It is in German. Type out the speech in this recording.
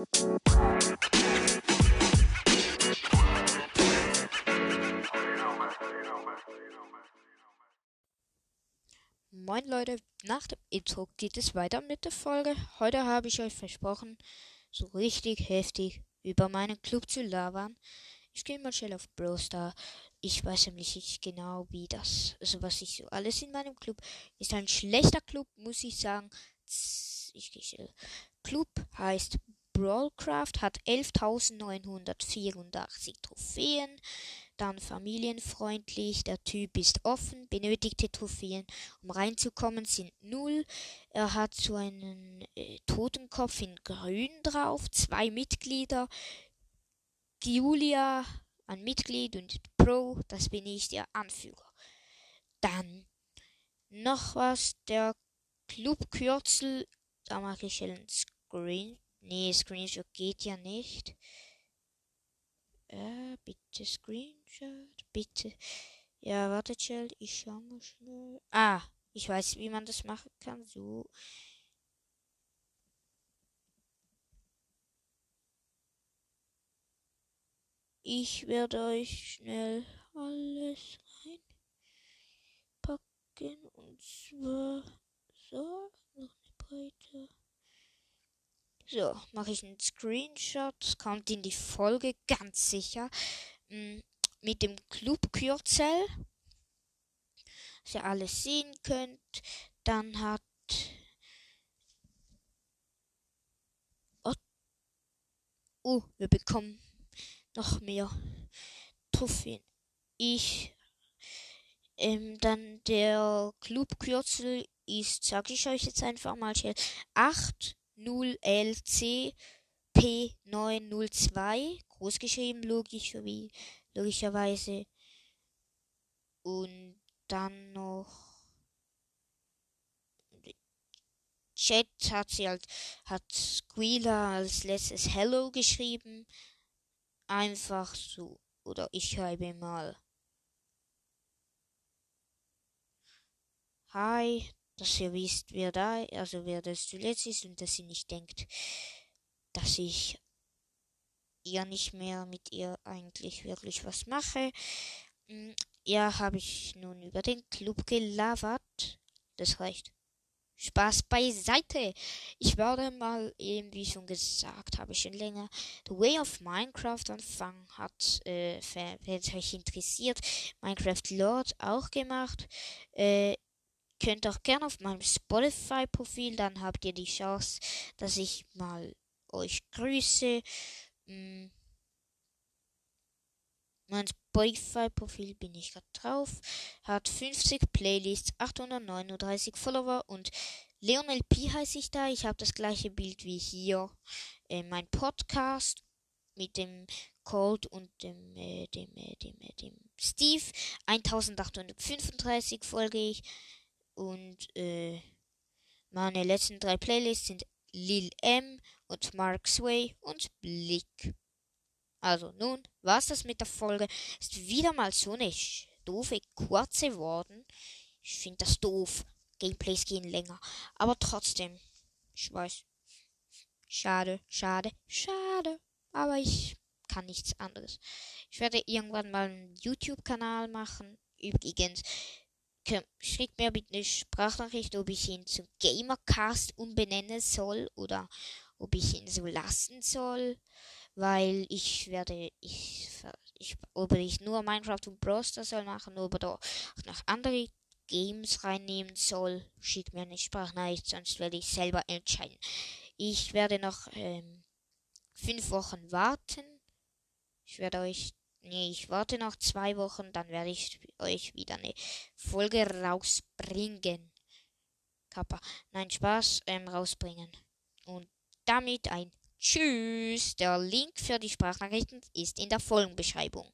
Moin Leute, nach dem Intro geht es weiter mit der Folge. Heute habe ich euch versprochen, so richtig heftig über meinen Club zu labern. Ich gehe mal schnell auf Brawl Star. Ich weiß nämlich nicht genau, wie das, also was ich so alles in meinem Club ist. Ein schlechter Club, muss ich sagen. Ich gehe schnell. Club heißt Brawlcraft, hat 11.984 Trophäen dann familienfreundlich, der Typ ist offen, benötigte Trophäen, um reinzukommen, sind null. Er hat so einen äh, Totenkopf in grün drauf, zwei Mitglieder, Julia, ein Mitglied und Pro, das bin ich, der Anführer. Dann noch was, der Clubkürzel, da mache ich einen Screen. Nee, Screenshot geht ja nicht. Äh, bitte Screenshot, bitte. Ja, warte, schnell, ich schau mal schnell. Ah, ich weiß, wie man das machen kann. So. Ich werde euch schnell alles reinpacken. Und zwar so, noch eine Breite. So, mache ich einen Screenshot. Kommt in die Folge ganz sicher. Mm, mit dem Clubkürzel. Dass ihr alles sehen könnt. Dann hat. Oh, wir bekommen noch mehr Trophäen. Ich. Ähm, dann der Clubkürzel ist, sag ich euch jetzt einfach mal schnell, 8 0LC P902, großgeschrieben, logisch, wie logischerweise. Und dann noch Chat hat sie halt, hat Squealer als letztes Hello geschrieben. Einfach so. Oder ich schreibe mal. Hi, dass ihr wisst, wer da, also wer das zuletzt ist und dass sie nicht denkt, dass ich ihr nicht mehr mit ihr eigentlich wirklich was mache. Mm, ja, habe ich nun über den Club gelabert. Das reicht. Spaß beiseite. Ich werde mal eben, wie schon gesagt, habe ich schon länger The Way of Minecraft anfangen hat, äh, wenn euch interessiert, Minecraft Lord auch gemacht. Äh, könnt auch gerne auf meinem Spotify-Profil, dann habt ihr die Chance, dass ich mal euch grüße. Hm. Mein Spotify-Profil bin ich gerade drauf. Hat 50 Playlists, 839 Follower und Leonel P heiße ich da. Ich habe das gleiche Bild wie hier. Äh, mein Podcast mit dem Cold und dem, äh, dem, äh, dem, äh, dem Steve. 1835 folge ich. Und äh, meine letzten drei Playlists sind Lil M und Mark Sway und Blick. Also nun war's das mit der Folge. Ist wieder mal so eine doofe kurze worden. Ich finde das doof. Gameplays gehen länger. Aber trotzdem. Ich weiß. Schade, schade, schade. Aber ich kann nichts anderes. Ich werde irgendwann mal einen YouTube-Kanal machen. Übrigens, schickt mir bitte eine Sprachnachricht, ob ich ihn zum Gamercast umbenennen soll oder ob ich ihn so lassen soll, weil ich werde, ich, ich ob ich nur Minecraft und Brawl soll machen oder auch noch andere Games reinnehmen soll, schickt mir eine Sprachnachricht, sonst werde ich selber entscheiden. Ich werde noch ähm, fünf Wochen warten. Ich werde euch Nee, ich warte noch zwei Wochen, dann werde ich euch wieder eine Folge rausbringen. Kappa. Nein, Spaß, ähm, rausbringen. Und damit ein Tschüss. Der Link für die Sprachnachrichten ist in der Folgenbeschreibung.